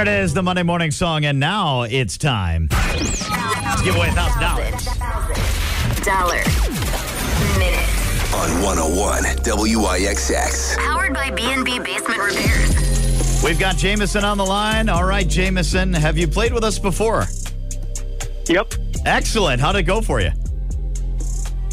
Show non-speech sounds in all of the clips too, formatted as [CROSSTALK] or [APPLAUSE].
There it is, the Monday morning song, and now it's time. Let's give away a thousand dollars. Dollar. Minute. on 101 WIXX. Powered by B&B Basement Repairs. We've got Jameson on the line. All right, Jameson, have you played with us before? Yep. Excellent. How'd it go for you?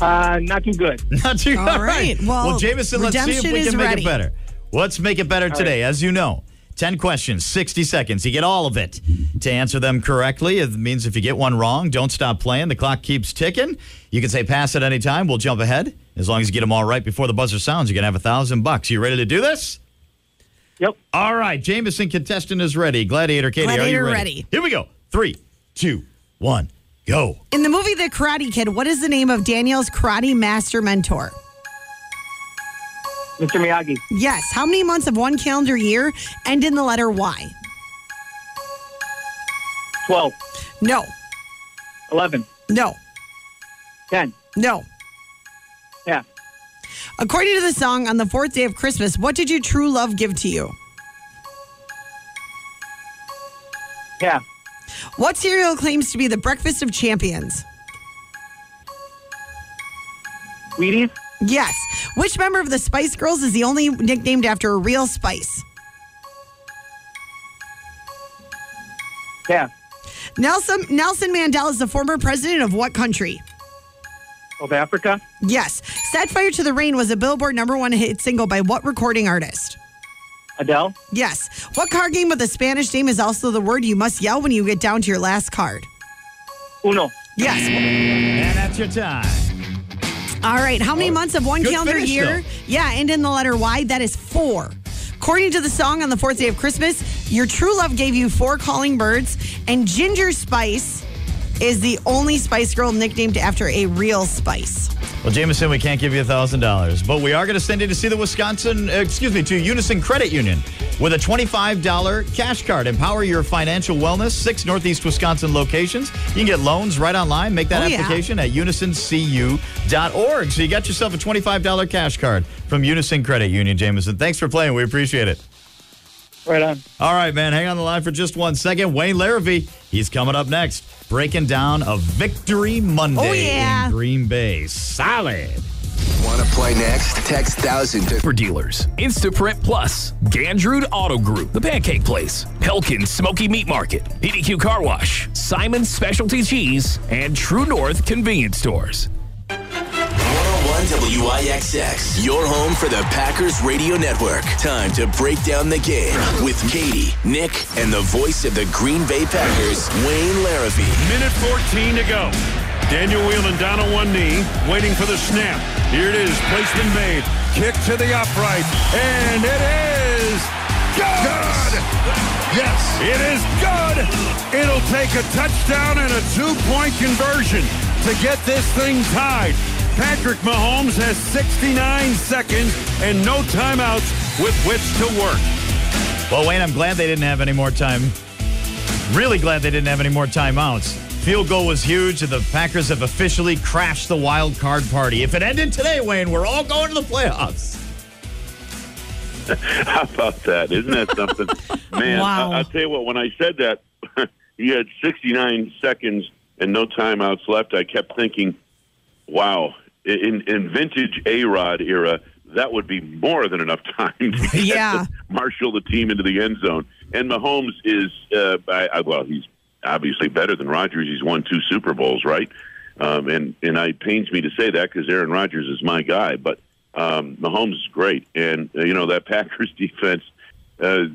Uh, not too good. [LAUGHS] Not too All right. Well, Jameson, let's see if we can make ready. it better. Let's make it better today. As you know, 10 questions, 60 seconds. You get all of it. To answer them correctly, it means if you get one wrong, don't stop playing. The clock keeps ticking. You can say pass at any time. We'll jump ahead. As long as you get them all right before the buzzer sounds, you can have a thousand bucks. You ready to do this? Yep. All right. Jameson contestant is ready. Gladiator Katie, are you ready? ready. Here we go. Three, two, one, go. In the movie The Karate Kid, what is the name of Daniel's karate master mentor? Mr. Miyagi. Yes. How many months of one calendar year end in the letter Y? 12. No. 11. No. 10. No. Yeah. According to the song on the fourth day of Christmas, what did your true love give to you? Yeah. What cereal claims to be the breakfast of champions? Wheaties. Yes. Which member of the Spice Girls is the only nicknamed after a real spice? Yeah. Nelson Nelson Mandela is the former president of what country? Of Africa. Yes. Set Fire to the Rain was a Billboard number one hit single by what recording artist? Adele. Yes. What card game with a Spanish name is also the word you must yell when you get down to your last card? Uno. Yes. And that's your time. All right. How many months of one Good calendar finish, year? though. Yeah, and in the letter Y, that is four. According to the song on the fourth day of Christmas, your true love gave you four calling birds, and Ginger Spice is the only Spice Girl nicknamed after a real spice. Well, Jameson, we can't give you a thousand dollars, but we are going to send you to see the Wisconsin, uh, excuse me, to Unison Credit Union with a twenty-five dollar cash card. Empower your financial wellness. Six Northeast Wisconsin locations. You can get loans right online. Make that Oh, yeah. application at unisoncu.org. So you got yourself a twenty-five dollar cash card from Unison Credit Union, Jameson. Thanks for playing. We appreciate it. Right on. All right, man. Hang on the line for just one second. Wayne Larrivee, he's coming up next, breaking down a victory Monday Oh, yeah. in Green Bay. Solid. Want to play next? Text 1000 to for dealers. Instaprint Plus, Gandrud Auto Group, The Pancake Place, Pelkin Smoky Meat Market, PDQ Car Wash, Simon's Specialty Cheese, and True North Convenience Stores. 101 WIXX. Your home for the Packers Radio Network. Time to break down the game with Katie, Nick, and the voice of the Green Bay Packers, Wayne Larrivee. Minute 14 to go. Daniel Whelan down on one knee, waiting for the snap. Here it is, placement made. Kick to the upright, and it is good. Yes, it is good. It'll take a touchdown and a two-point conversion to get this thing tied. Patrick Mahomes has 69 seconds and no timeouts with which to work. Well, Wayne, I'm glad they didn't have any more time. Really glad they didn't have any more timeouts. Field goal was huge, and the Packers have officially crashed the wild card party. If it ended today, Wayne, we're all going to the playoffs. [LAUGHS] How about that? Isn't that something? [LAUGHS] Man, Wow. I, I'll tell you what, when I said that, [LAUGHS] he had 69 seconds and no timeouts left, I kept thinking, wow, in, in vintage A Rod era, that would be more than enough time to Yeah. to marshal the team into the end zone. And Mahomes is, uh, I, I, well, he's obviously better than Rodgers. He's won two Super Bowls, right? Um, and and it pains me to say that because Aaron Rodgers is my guy, but um, Mahomes is great, and uh, you know that Packers [LAUGHS] defense. Uh,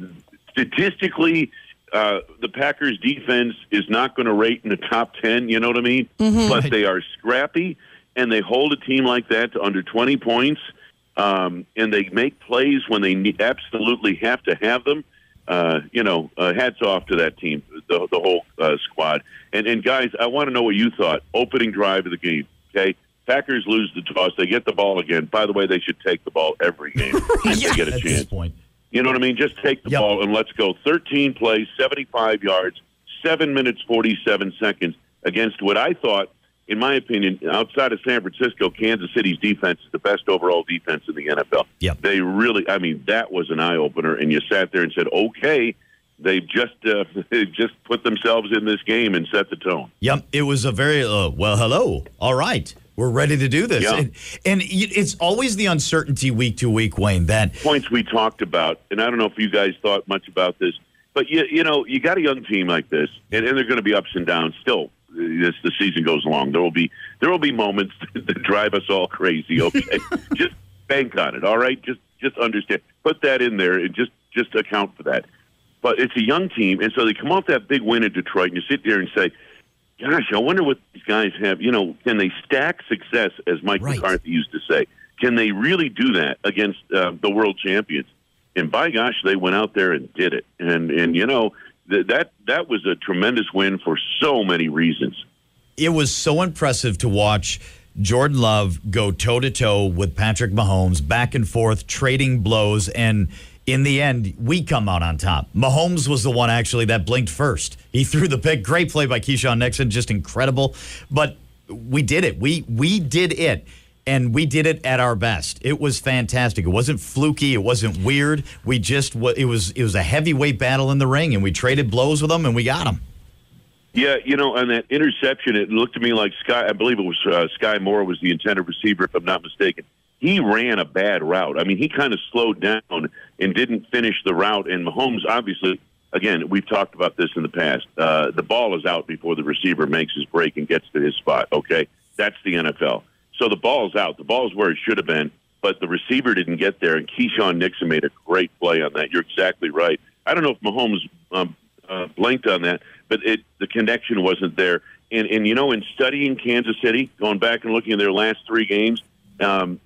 statistically, uh, the Packers defense is not going to rate in the top ten. You know what I mean? But they are scrappy, and they hold a team like that to under twenty points, um, and they make plays when they ne- absolutely have to have them. Uh, you know, uh, hats off to that team, the, the whole uh, squad. And, and guys, I want to know what you thought. Opening drive of the game. Okay, Packers lose the toss. They get the ball again. By the way, they should take the ball every game [LAUGHS] if they get a chance. point. You know what I mean? Just take the Yep. ball and let's go. 13 plays, 75 yards, 7 minutes, 47 seconds against what I thought, in my opinion, outside of San Francisco, Kansas City's defense is the best overall defense in the NFL. Yep. They really, I mean, that was an eye opener. And you sat there and said, okay, They've just uh, [LAUGHS] they've just put themselves in this game and set the tone. Yep, it was a very uh, well. Hello, all right, we're ready to do this, Yeah. and, and it's always the uncertainty week to week, Wayne. That points we talked about, and I don't know if you guys thought much about this, but you, you know, you got a young team like this, and, and they're going to be ups and downs still as the season goes along. There will be there will be moments [LAUGHS] that drive us all crazy. Okay, [LAUGHS] just bank on it. All right, just just understand, put that in there, and just just account for that. But it's a young team, and so they come off that big win in Detroit, and you sit there and say. Gosh, I wonder what these guys have. You know, can they stack success, as Mike Right. McCarthy used to say? Can they really do that against uh, the world champions? And by gosh, they went out there and did it. And and you know th- that that was a tremendous win for so many reasons. it was so impressive to watch Jordan Love go toe to toe with Patrick Mahomes, back and forth, trading blows, and in the end, we come out on top. Mahomes was the one actually that blinked first. He [LAUGHS] threw the pick. Great play by Keisean Nixon, just incredible. But we did it. We we did it. And we did it at our best. It was fantastic. It wasn't fluky. It wasn't weird. We just it was it was a heavyweight battle in the ring, and we traded blows with them, and we got them. Yeah, you know, on that interception, it looked to me like Skyy. I believe it was uh, Skyy Moore was the intended receiver, if I'm not mistaken. He ran a bad route. I mean, he kind of slowed down and didn't finish the route. And Mahomes, obviously, again, we've talked about this in the past. Uh, the ball is out before the receiver makes his break and gets to his spot. Okay, that's the NFL. So the ball's out. The ball's where it should have been, but the receiver didn't get there. And Keisean Nixon made a great play on that. You're exactly right. I don't know if Mahomes um, uh, blinked on that, but it the connection wasn't there. And and you know, in studying Kansas City, going back and looking at their last three games, um,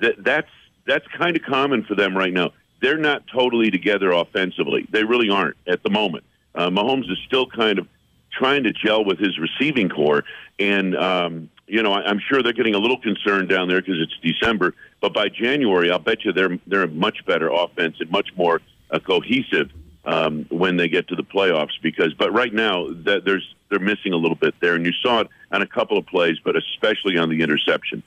that that's that's kind of common for them right now. They're not totally together offensively. They really aren't at the moment. Uh, Mahomes is still kind of trying to gel with his receiving corps, and um, you know, I, I'm sure they're getting a little concerned down there because it's December. But by January, I'll bet you they're they're a much better offense and much more uh, cohesive um, when they get to the playoffs. Because, but right now, that there's they're missing a little bit there, and you saw it on a couple of plays, but especially on the interception.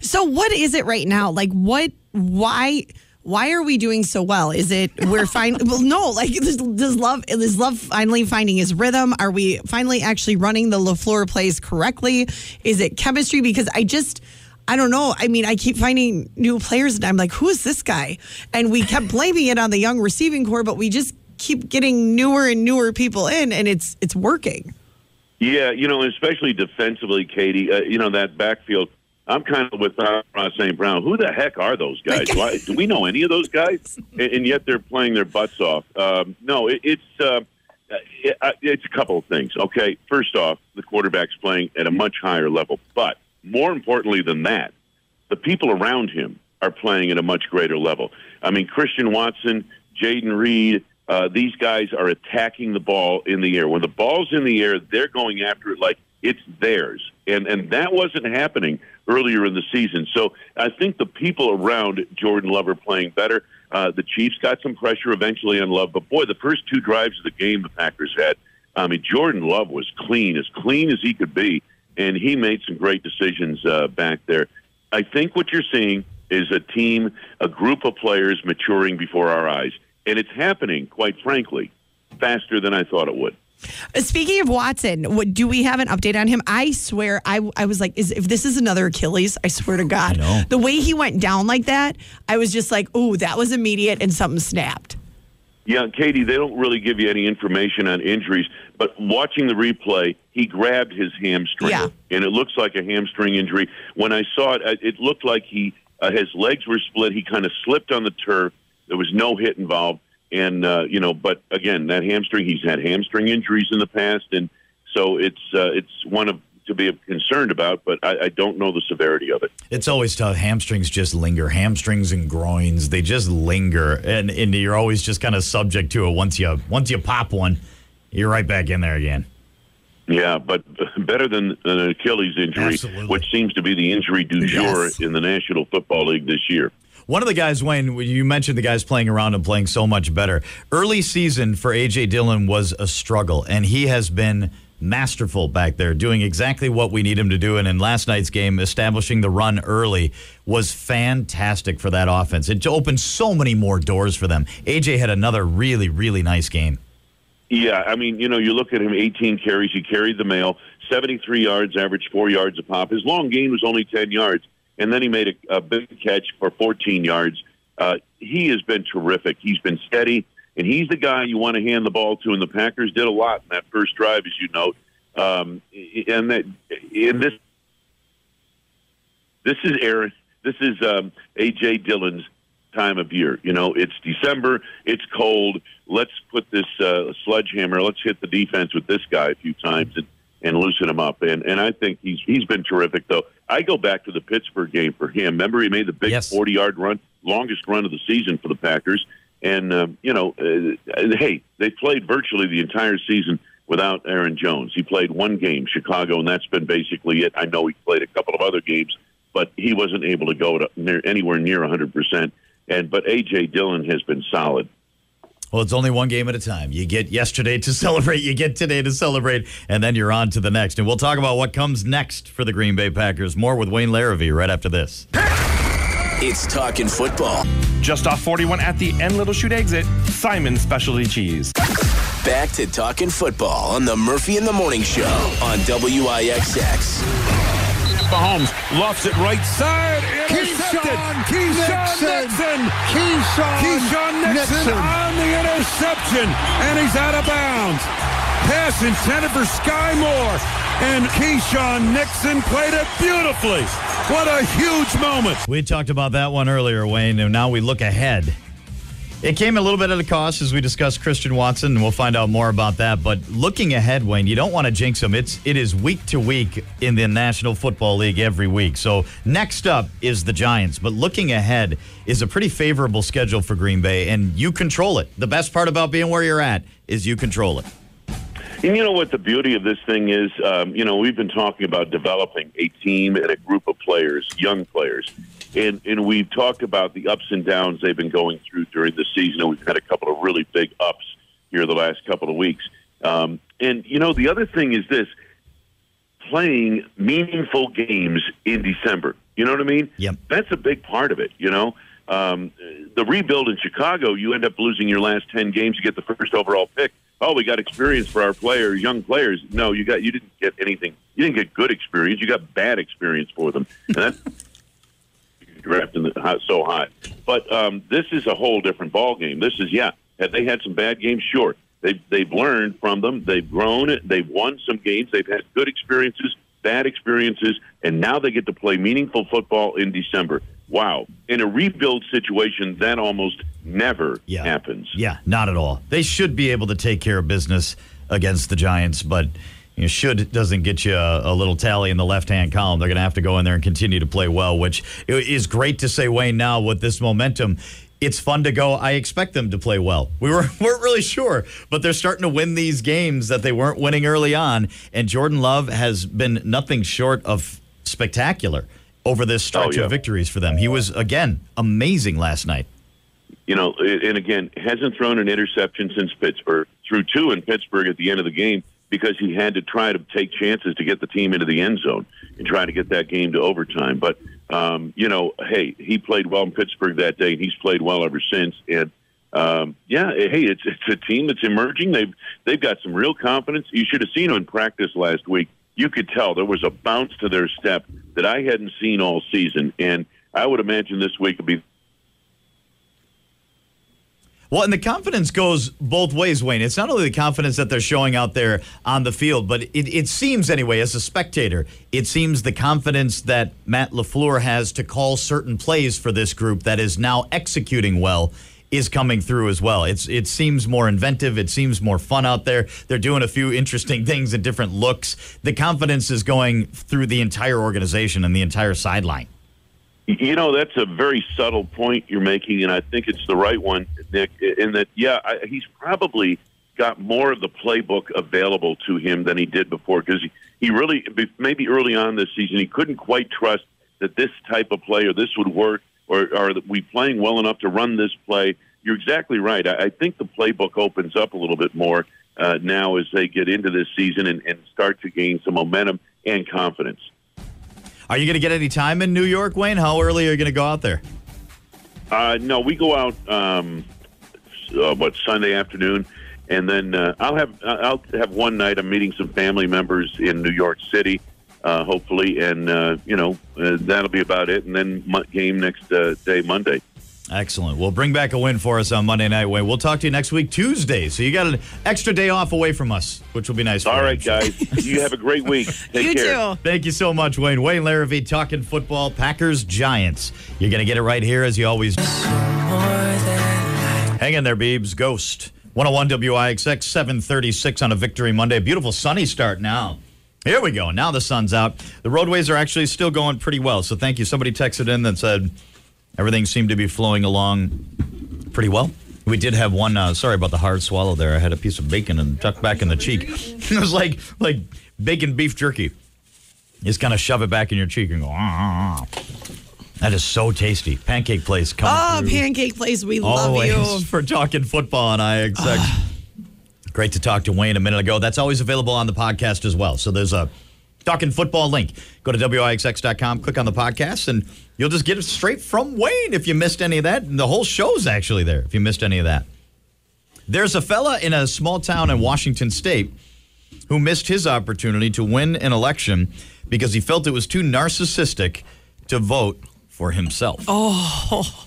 So what is it right now? Like what why why are we doing so well? Is it we're [LAUGHS] fine well no, like does, does love is love finally finding his rhythm? Are we finally actually running the LaFleur plays correctly? Is it chemistry? Because I just I don't know. I mean, I keep finding new players and I'm like, who is this guy? And we kept [LAUGHS] blaming it on the young receiving corps, but we just keep getting newer and newer people in and it's it's working. Yeah, you know, especially defensively, Katie. Uh, you know that backfield. I'm kind of with uh, Ross St. Brown. Who the heck are those guys? [LAUGHS] Why, do we know any of those guys? [LAUGHS] And, and yet they're playing their butts off. Um, no, it, it's uh, it, uh, it's a couple of things. Okay, first off, the quarterback's playing at a much higher level, but more importantly than that, the people around him are playing at a much greater level. I mean, Christian Watson, Jayden Reed, uh, these guys are attacking the ball in the air. When the ball's in the air, they're going after it like it's theirs, and and that wasn't happening earlier in the season. So I think the people around Jordan Love are playing better. Uh, the Chiefs got some pressure eventually on Love, but boy, the first two drives of the game the Packers had. I mean, Jordan Love was clean, as clean as he could be, and he made some great decisions uh, back there. I think what you're seeing is a team, a group of players maturing before our eyes. And it's happening, quite frankly, faster than I thought it would. Uh, Speaking of Watson, what, do we have an update on him? I swear, I, I was like, is, if this is another Achilles, I swear to God, the way he went down like that, I was just like, oh, that was immediate and something snapped. Yeah, Katie, they don't really give you any information on injuries, but watching the replay, he grabbed his hamstring, Yeah. and it looks like a hamstring injury. When I saw it, it looked like he uh, his legs were split. He kind of slipped on the turf. There was no hit involved, and uh, you know, but again, that hamstring. He's had hamstring injuries in the past, and so it's uh, it's one of to be concerned about. But I, I don't know the severity of it. It's always tough. Hamstrings just linger. Hamstrings and groins, they just linger, and and you're always just kind of subject to it. Once you once you pop one, you're right back in there again. Yeah, but [LAUGHS] better than an Achilles injury, Absolutely. which seems to be the injury du jour Yes. in the National Football League this year. One of the guys, Wayne, you mentioned the guys playing around and playing so much better. Early season for AJ Dillon was a struggle, and he has been masterful back there, doing exactly what we need him to do. And in last night's game, establishing the run early was fantastic for that offense. It opened so many more doors for them. AJ had another really, really nice game. Yeah, I mean, you know, you look at him, 18 carries, he carried the mail, 73 yards, averaged four yards a pop. His long gain was only 10 yards, and then he made a, a big catch for 14 yards. Uh, he has been terrific. He's been steady, and he's the guy you want to hand the ball to. And the Packers did a lot in that first drive, as you note. Um, and that in this, this is Aaron. This is um, AJ Dillon's time of year. You know, it's December. It's cold. Let's put this uh, sledgehammer. Let's hit the defense with this guy a few times and, and loosen him up. And and I think he's he's been terrific. Though I go back to the Pittsburgh game for him. Remember, he made the big Yes. forty yard run, longest run of the season for the Packers. And um, you know, uh, hey, they played virtually the entire season without Aaron Jones. He played one game, Chicago, and that's been basically it. I know he played a couple of other games, but he wasn't able to go to near, anywhere near 100%. And but AJ Dillon has been solid. Well, it's only one game at a time. You get yesterday to [LAUGHS] celebrate, you get today to celebrate, and then you're on to the next. And we'll talk about what comes next for the Green Bay Packers. More with Wayne Larrivee right after this. It's talking football. Just off 41 at the end Little Chute exit, Simon Specialty Cheese. Back to talking football on the Murphy in the Morning Show on WIXX. Mahomes lofts it right side. Intercepted. Keisean Nixon. Keisean, Keisean Nixon, on the interception, and he's out of bounds. Pass intended for Skyy Moore, and Keisean Nixon played it beautifully. What a huge moment. We talked about that one earlier, Wayne, and now we look ahead. It came a little bit at a cost as we discussed Christian Watson, and we'll find out more about that. But looking ahead, Wayne, you don't want to jinx them. It's it is week to week in the National Football League every week. So next up is the Giants, but looking ahead is a pretty favorable schedule for Green Bay, and you control it. The best part about being where you're at is you control it. And you know what the beauty of this thing is? Um, you know, we've been talking about developing a team and a group of players, young players. And, and we've talked about the ups and downs they've been going through during the season. And we've had a couple of really big ups here the last couple of weeks. Um, and, you know, the other thing is this playing meaningful games in December. You know what I mean? Yep. That's a big part of it, you know? Um, the rebuild in Chicago, you end up losing your last 10 games, you get the first overall pick. Oh, we got experience for our players, young players. No, you got you didn't get anything. You didn't get good experience. You got bad experience for them. And that's [LAUGHS] drafting so high. But um, this is a whole different ball game. This is yeah. Have they had some bad games? Sure. They've they've learned from them. They've grown. They've won some games. They've had good experiences, bad experiences, and now they get to play meaningful football in December. Wow! In a rebuild situation, that almost never Yeah. happens. Yeah, not at all. They should be able to take care of business against the Giants, but you know, should doesn't get you a, a little tally in the left hand column. They're going to have to go in there and continue to play well, which is great to say, Wayne. Now with this momentum. It's fun to go. I expect them to play well. We were, [LAUGHS] weren't really sure, but they're starting to win these games that they weren't winning early on. And Jordan Love has been nothing short of spectacular over this stretch Oh, yeah. of victories for them. He was, again, amazing last night. you know, and again, hasn't thrown an interception since Pittsburgh. Threw two in Pittsburgh at the end of the game because he had to try to take chances to get the team into the end zone and try to get that game to overtime. But um, you know, hey, he played well in Pittsburgh that day, and he's played well ever since. And um, yeah, hey, it's it's a team that's emerging. They've they've got some real confidence. You should have seen them in practice last week. You could tell there was a bounce to their step that I hadn't seen all season, and I would imagine this week will be Well, and the confidence goes both ways, Wayne. It's not only the confidence that they're showing out there on the field, but it, it seems, anyway, as a spectator, it seems the confidence that Matt LaFleur has to call certain plays for this group that is now executing well is coming through as well. It's It seems more inventive. It seems more fun out there. They're doing a few interesting [LAUGHS] things and different looks. The confidence is going through the entire organization and the entire sideline. You know, that's a very subtle point you're making, and I think it's the right one, Nick. In that, yeah, I, he's probably got more of the playbook available to him than he did before because he, he really, maybe early on this season, he couldn't quite trust that this type of play or this would work or are we playing well enough to run this play. You're exactly right. I, I think the playbook opens up a little bit more uh, now as they get into this season and, and start to gain some momentum and confidence. Are you going to get any time in New York, Wayne? How early are you going to go out there? Uh, no, we go out um, uh, what Sunday afternoon, and then uh, I'll have I'll have one night. I'm meeting some family members in New York City, uh, hopefully, and uh, you know uh, that'll be about it. And then mo- game next uh, day, Monday. Excellent. We'll bring back a win for us on Monday night. Wayne. We'll talk to you next week, Tuesday. So you got an extra day off away from us, which will be nice. For All you, right, guys. [LAUGHS] you have a great week. [LAUGHS] Take you care. too. Thank you so much, Wayne. Wayne Larrivee talking football, Packers, Giants. You're going to get it right here as you always do. Hang in there, Beebs. Ghost. 101 WIXX 736 on a Victory Monday. Beautiful sunny start now. Here we go. Now the sun's out. The roadways are actually still going pretty well. So thank you. Somebody texted in that said everything seemed to be flowing along pretty well. We did have one. Uh, sorry about the hard swallow there. I had a piece of bacon and tucked back in the cheek. [LAUGHS] it was like like bacon beef jerky. You just kind of shove it back in your cheek and go. "Ah, ah, ah." That is so tasty. Pancake place Oh, through. Pancake Place, we love you. [LAUGHS] for talking football on IXX. [SIGHS] [LAUGHS] Great to talk to Wayne a minute ago. That's always available on the podcast as well. So there's a talking football link. Go to WIXX.com, click on the podcast, and you'll just get it straight from Wayne if you missed any of that. And the whole show's actually there if you missed any of that. There's a fella in a small town in Washington state who missed his opportunity to win an election because he felt it was too narcissistic to vote for himself. Oh,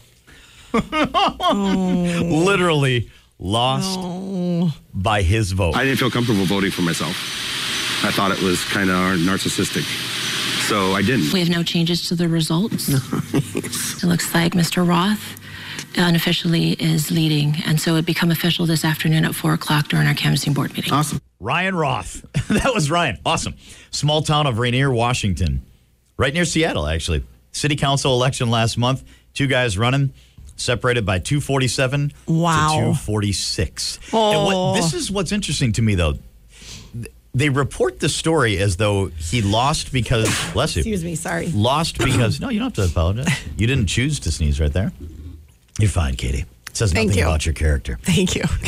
[LAUGHS] Literally lost by his vote. I didn't feel comfortable voting for myself. I thought it was kind of narcissistic. So I didn't. We have no changes to the results. [LAUGHS] it looks like Mr. Roth unofficially is leading, and so it become official this afternoon at 4 o'clock during our canvassing board meeting. Awesome. Ryan Roth. [LAUGHS] that was Ryan. Awesome. Small town of Rainier, Washington. Right near Seattle, actually. City council election last month. Two guys running, separated by 247 Wow. to 246. And Oh. what, this is what's interesting to me, though. They report the story as though he lost because, [COUGHS] bless you, excuse me. Sorry. lost [COUGHS] because, no, you don't have to apologize. You didn't choose to sneeze right there. You're fine, Katie. It says Thank nothing you. about your character. Thank you. [LAUGHS]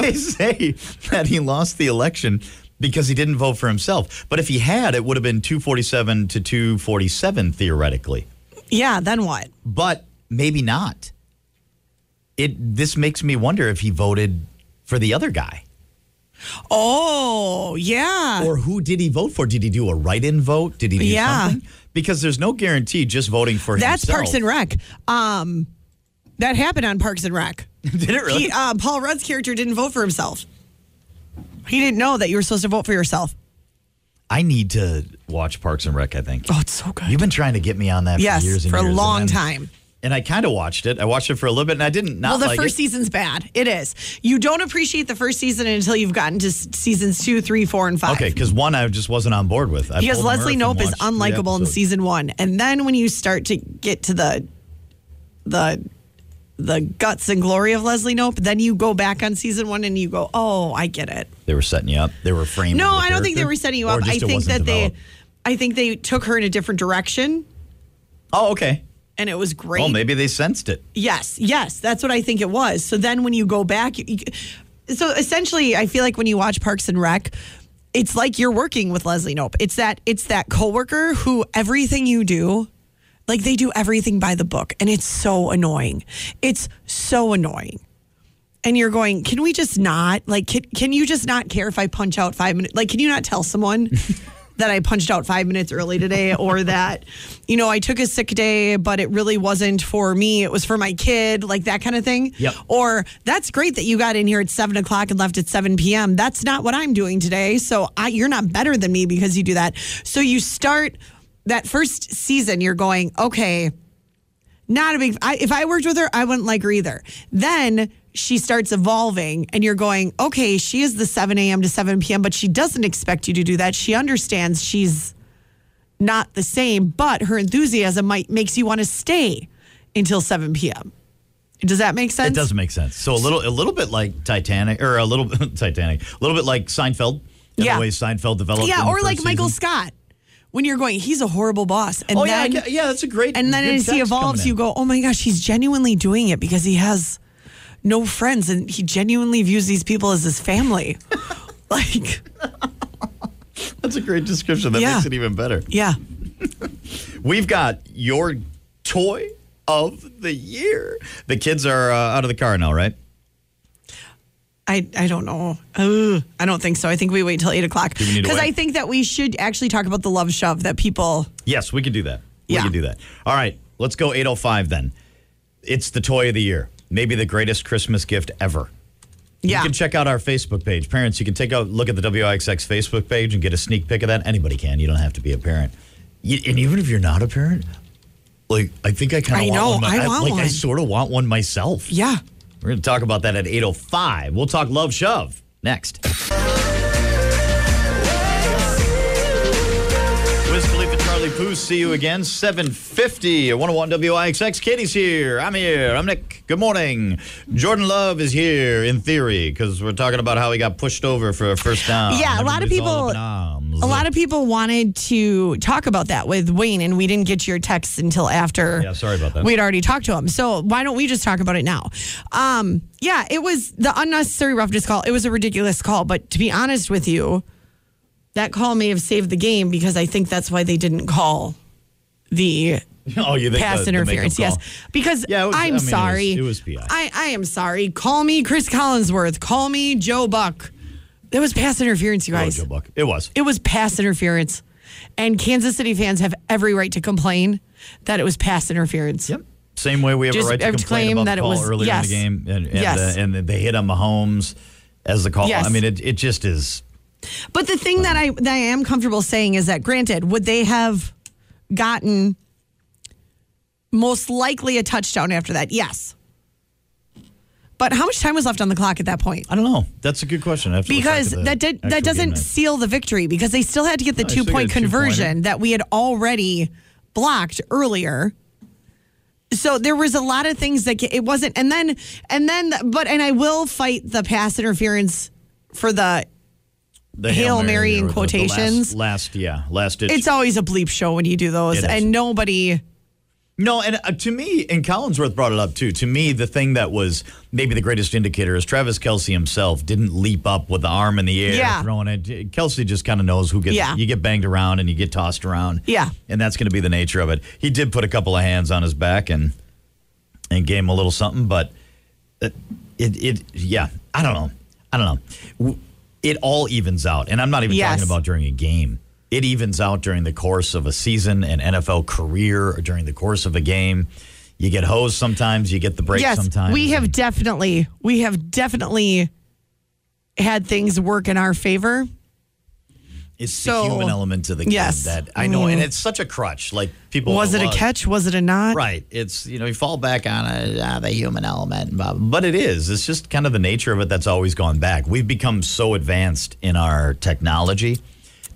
They say that he lost the election because he didn't vote for himself. But if he had, it would have been 247 to 247 theoretically. yeah, then what? But maybe not. It this makes me wonder if he voted for the other guy. Oh, yeah. Or who did he vote for? Did he do a write-in vote? Did he do Yeah. something? Because there's no guarantee just voting for That's himself. Parks and Rec. Um, that happened on Parks and Rec. [LAUGHS] Did it really? He, uh, Paul Rudd's character didn't vote for himself. He didn't know that you were supposed to vote for yourself. I need to watch Parks and Rec, I think. Oh, it's so good. You've been trying to get me on that yes, for years and for a years, and long time. And I kind of watched it. I watched it for a little bit, and I didn't not well, the like first it. season's bad. It is. You don't appreciate the first season until you've gotten to seasons two, three, four, and five. Okay, because one I just wasn't on board with. I because Leslie Knope is unlikable in season one, and then when you start to get to the the the guts and glory of Leslie Knope, then you go back on season one and you go, "Oh, I get it." They were setting you up. They were framing. No, I don't think they were setting you up. I think that they. I think they took her in a different direction, Oh, okay. And it was great. Well, maybe they sensed it. Yes, yes, that's what I think it was. So then when you go back, you, you- so essentially, I feel like when you watch Parks and Rec, it's like you're working with Leslie Knope. It's that it's that coworker who everything you do, like they do everything by the book, and it's so annoying. It's so annoying. And you're going, can we just not like? Can, can you just not care if I punch out five minutes? Like, can you not tell someone [LAUGHS] that I punched out five minutes early today, or [LAUGHS] that you know I took a sick day, but it really wasn't for me; it was for my kid, like that kind of thing. Yep. Or that's great that you got in here at seven o'clock and left at seven p.m. That's not what I'm doing today, so I, you're not better than me because you do that. So you start that first season, you're going, okay, not a big. I, if I worked with her, I wouldn't like her either. Then she starts evolving, and you're going, okay, she is the 7 a.m. to 7 p.m., but she doesn't expect you to do that. She understands she's not the same, but her enthusiasm might makes you want to stay until 7 p.m. Does that make sense? It does make sense. So a little, a little bit like Titanic, or a little [LAUGHS] Titanic, a little bit like Seinfeld. Yeah. The way Seinfeld developed. Yeah, or like Michael season. Scott. When you're going, he's a horrible boss, and Oh yeah, then get- yeah, that's a great. and then as he evolves, you go, oh my gosh, he's genuinely doing it because he has no friends and he genuinely views these people as his family. [LAUGHS] like, That's a great description. That Yeah. makes it even better. yeah. [LAUGHS] We've got your toy of the year. The kids are uh, out of the car now, right? I, I don't know. Ugh, I don't think so. I think we wait till eight o'clock we need to because? I think that we should actually talk about the love shove that people. Yes, we can do that. We Yeah. can do that. All right, let's go 805 then. It's the toy of the year. Maybe the greatest Christmas gift ever. Yeah. You can check out our Facebook page. Parents, you can take a look at the WIXX Facebook page and get a sneak peek of that. Anybody can. You don't have to be a parent. You, and even if you're not a parent, like I think I kind I of know, want one. I want like I sort of want one myself. Yeah. We're going to talk about that at 805. We'll talk love shove next. Puth, see you again. 750 at 101 WIXX. Katie's here. I'm here. I'm Nick. Good morning. Jordan Love is here in theory because we're talking about how he got pushed over for a first down. Yeah, a lot of people- up in arms. A lot of people wanted to talk about that with Wayne, and we didn't get your texts until after. Yeah, sorry about that. We'd already talked to him. So why don't we just talk about it now? Um, yeah, it was the unnecessary roughness call. It was a ridiculous call, but to be honest with you, that call may have saved the game because I think that's why they didn't call the [LAUGHS] Oh, you think pass the- the interference. call? Yes, because Yeah, was- I I'm mean, it was- sorry. it was. I, I am sorry. Call me Cris Collinsworth. Call me Joe Buck. That was pass interference, you Oh, guys. Joe Buck. It was. It was pass interference. And Kansas City fans have every right to complain that it was pass interference. Yep. Same way we have Just a right to complain claim about that the it call was- earlier yes. in the game, and and, Yes. uh, and they hit on Mahomes as the call. Yes. I mean, it it just is. But the thing that I that I am comfortable saying is that granted, would they have gotten most likely a touchdown after that? Yes. But how much time was left on the clock at that point? I don't know. That's a good question. I have to Because that did, that doesn't seal the victory because they still had to get the No, two point get a two-pointer. conversion that we had already blocked earlier. So there was a lot of things that it wasn't, and then and then, but and I will fight the pass interference for the. The Hail Mary in or the- the last- quotations. last, yeah, last ditch. It's always a bleep show when you do those, and nobody. No, and uh, to me, and Collinsworth brought it up too. To me, the thing that was maybe the greatest indicator is Travis Kelce himself didn't leap up with the arm in the air, Yeah. throwing it. Kelce just kind of knows who gets. Yeah. You get banged around and you get tossed around. Yeah. and that's going to be the nature of it. He did put a couple of hands on his back and and gave him a little something, but it, it yeah, I don't know, I don't know. It all evens out, and I'm not even Yes. talking about during a game. It evens out during the course of a season, an NFL career, or during the course of a game. You get hosed sometimes, you get the break yes, sometimes. we have definitely, we have definitely had things work in our favor. It's so- the human element to the game Yes. that I know, and Mm. it's such a crutch. Like people, was it a catch? Was it a not? Right. It's you know you fall back on it, ah, the human element, but it is. It's just kind of the nature of it that's always gone back. We've become so advanced in our technology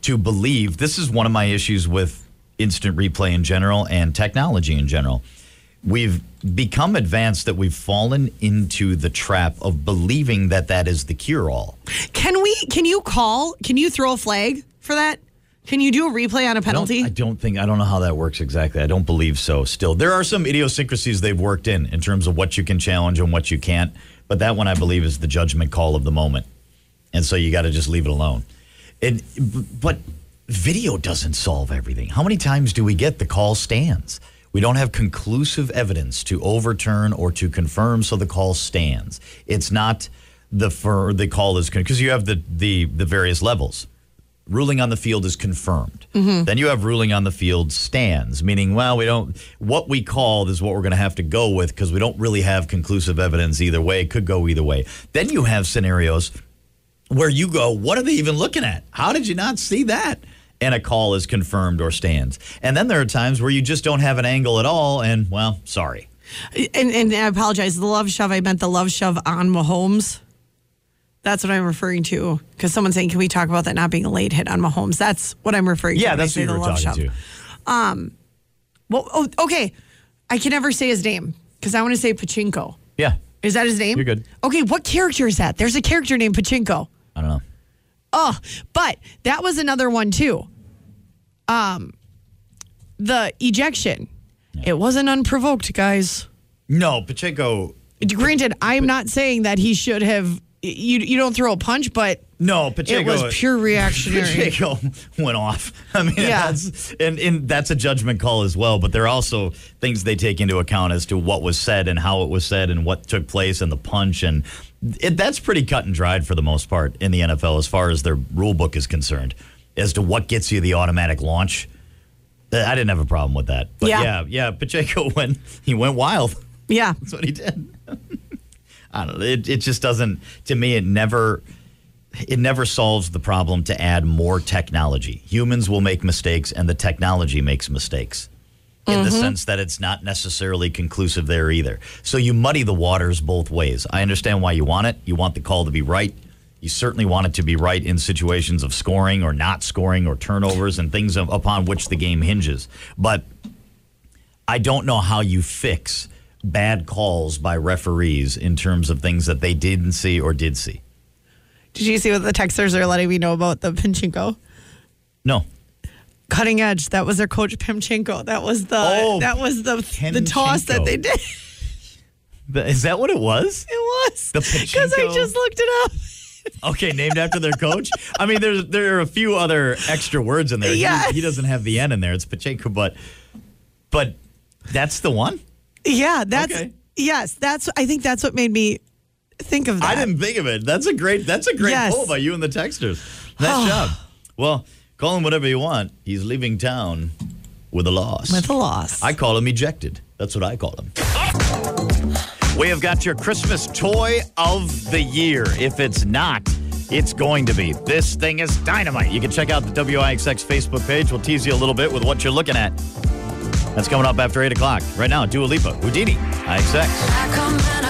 to believe this is one of my issues with instant replay in general and technology in general. We've become advanced that we've fallen into the trap of believing that that is the cure all. Can we? Can you call? Can you throw a flag for that? Can you do a replay on a penalty? I don't, I don't think I don't know how that works exactly. I don't believe so. Still, there are some idiosyncrasies they've worked in in terms of what you can challenge and what you can't. But that one, I believe, is the judgment call of the moment, and so you got to just leave it alone. And but video doesn't solve everything. How many times do we get the call stands? We don't have conclusive evidence to overturn or to confirm, so the call stands. It's not the for the call is because you have the the the various levels ruling on the field is confirmed. Mm-hmm. Then you have ruling on the field stands, meaning, well, we don't, what we called is what we're going to have to go with because we don't really have conclusive evidence either way. It could go either way. Then you have scenarios where you go, what are they even looking at? How did you not see that? And a call is confirmed or stands. And then there are times where you just don't have an angle at all, and well, sorry. and, and I apologize. The love shove. I meant the love shove on Mahomes. That's what I'm referring to. Because someone's saying, "Can we talk about that not being a late hit on Mahomes?" That's what I'm referring to. Yeah, that's what you the were love talking shove. to. Um, well, oh, okay. I can never say his name because I want to say Pachinko. Yeah, Is that his name? You're good. Okay, what character is that? There's a character named Pachinko. I don't know. Oh, but that was another one too. Um, the ejection. It wasn't unprovoked, guys. No, Pacheco, Granted, I'm not saying that he should have you you don't throw a punch, but No, Pacheco. it was pure reactionary. Pacheco went off. I mean, Yeah. that's and, and that's a judgment call as well. But there are also things they take into account as to what was said and how it was said and what took place and the punch and it, that's pretty cut and dried for the most part in the NFL as far as their rule book is concerned as to what gets you the automatic launch. Uh, I didn't have a problem with that. But Yeah. yeah, yeah, Pacheco [LAUGHS] went he went wild. Yeah. [LAUGHS] That's what he did. [LAUGHS] I don't know. It, it just doesn't, to me, it never. It never solves the problem to add more technology. Humans will make mistakes, and the technology makes mistakes in the mm-hmm. sense that it's not necessarily conclusive there either. So you muddy the waters both ways. I understand why you want it. You want the call to be right. You certainly want it to be right in situations of scoring or not scoring or turnovers and things of, upon which the game hinges. But I don't know how you fix bad calls by referees in terms of things that they didn't see or did see. Did you see what the texters are letting me know about the Pinchenko? No. Cutting edge. That was their coach Pimchenko. That was the Oh, that was the the toss that they did. The- Is that what it was? It was The because I just looked it up. Okay, named after their coach. I mean, there's there are a few other extra words in there. He- He, doesn't have the N in there. It's Pachenko, but but that's the one. Yeah, that's Okay. yes. That's I think that's what made me think of that. I didn't think of it. That's a great. That's a great Yes. poll by you and the texters. Nice oh. job. Well, call him whatever you want. He's leaving town with a loss. with a loss. I call him ejected. That's what I call him. We have got your Christmas toy of the year. If it's not, it's going to be. This thing is dynamite. You can check out the WIXX Facebook page. We'll tease you a little bit with what you're looking at. That's coming up after 8 o'clock. Right now, Dua Lipa, Houdini, IXX.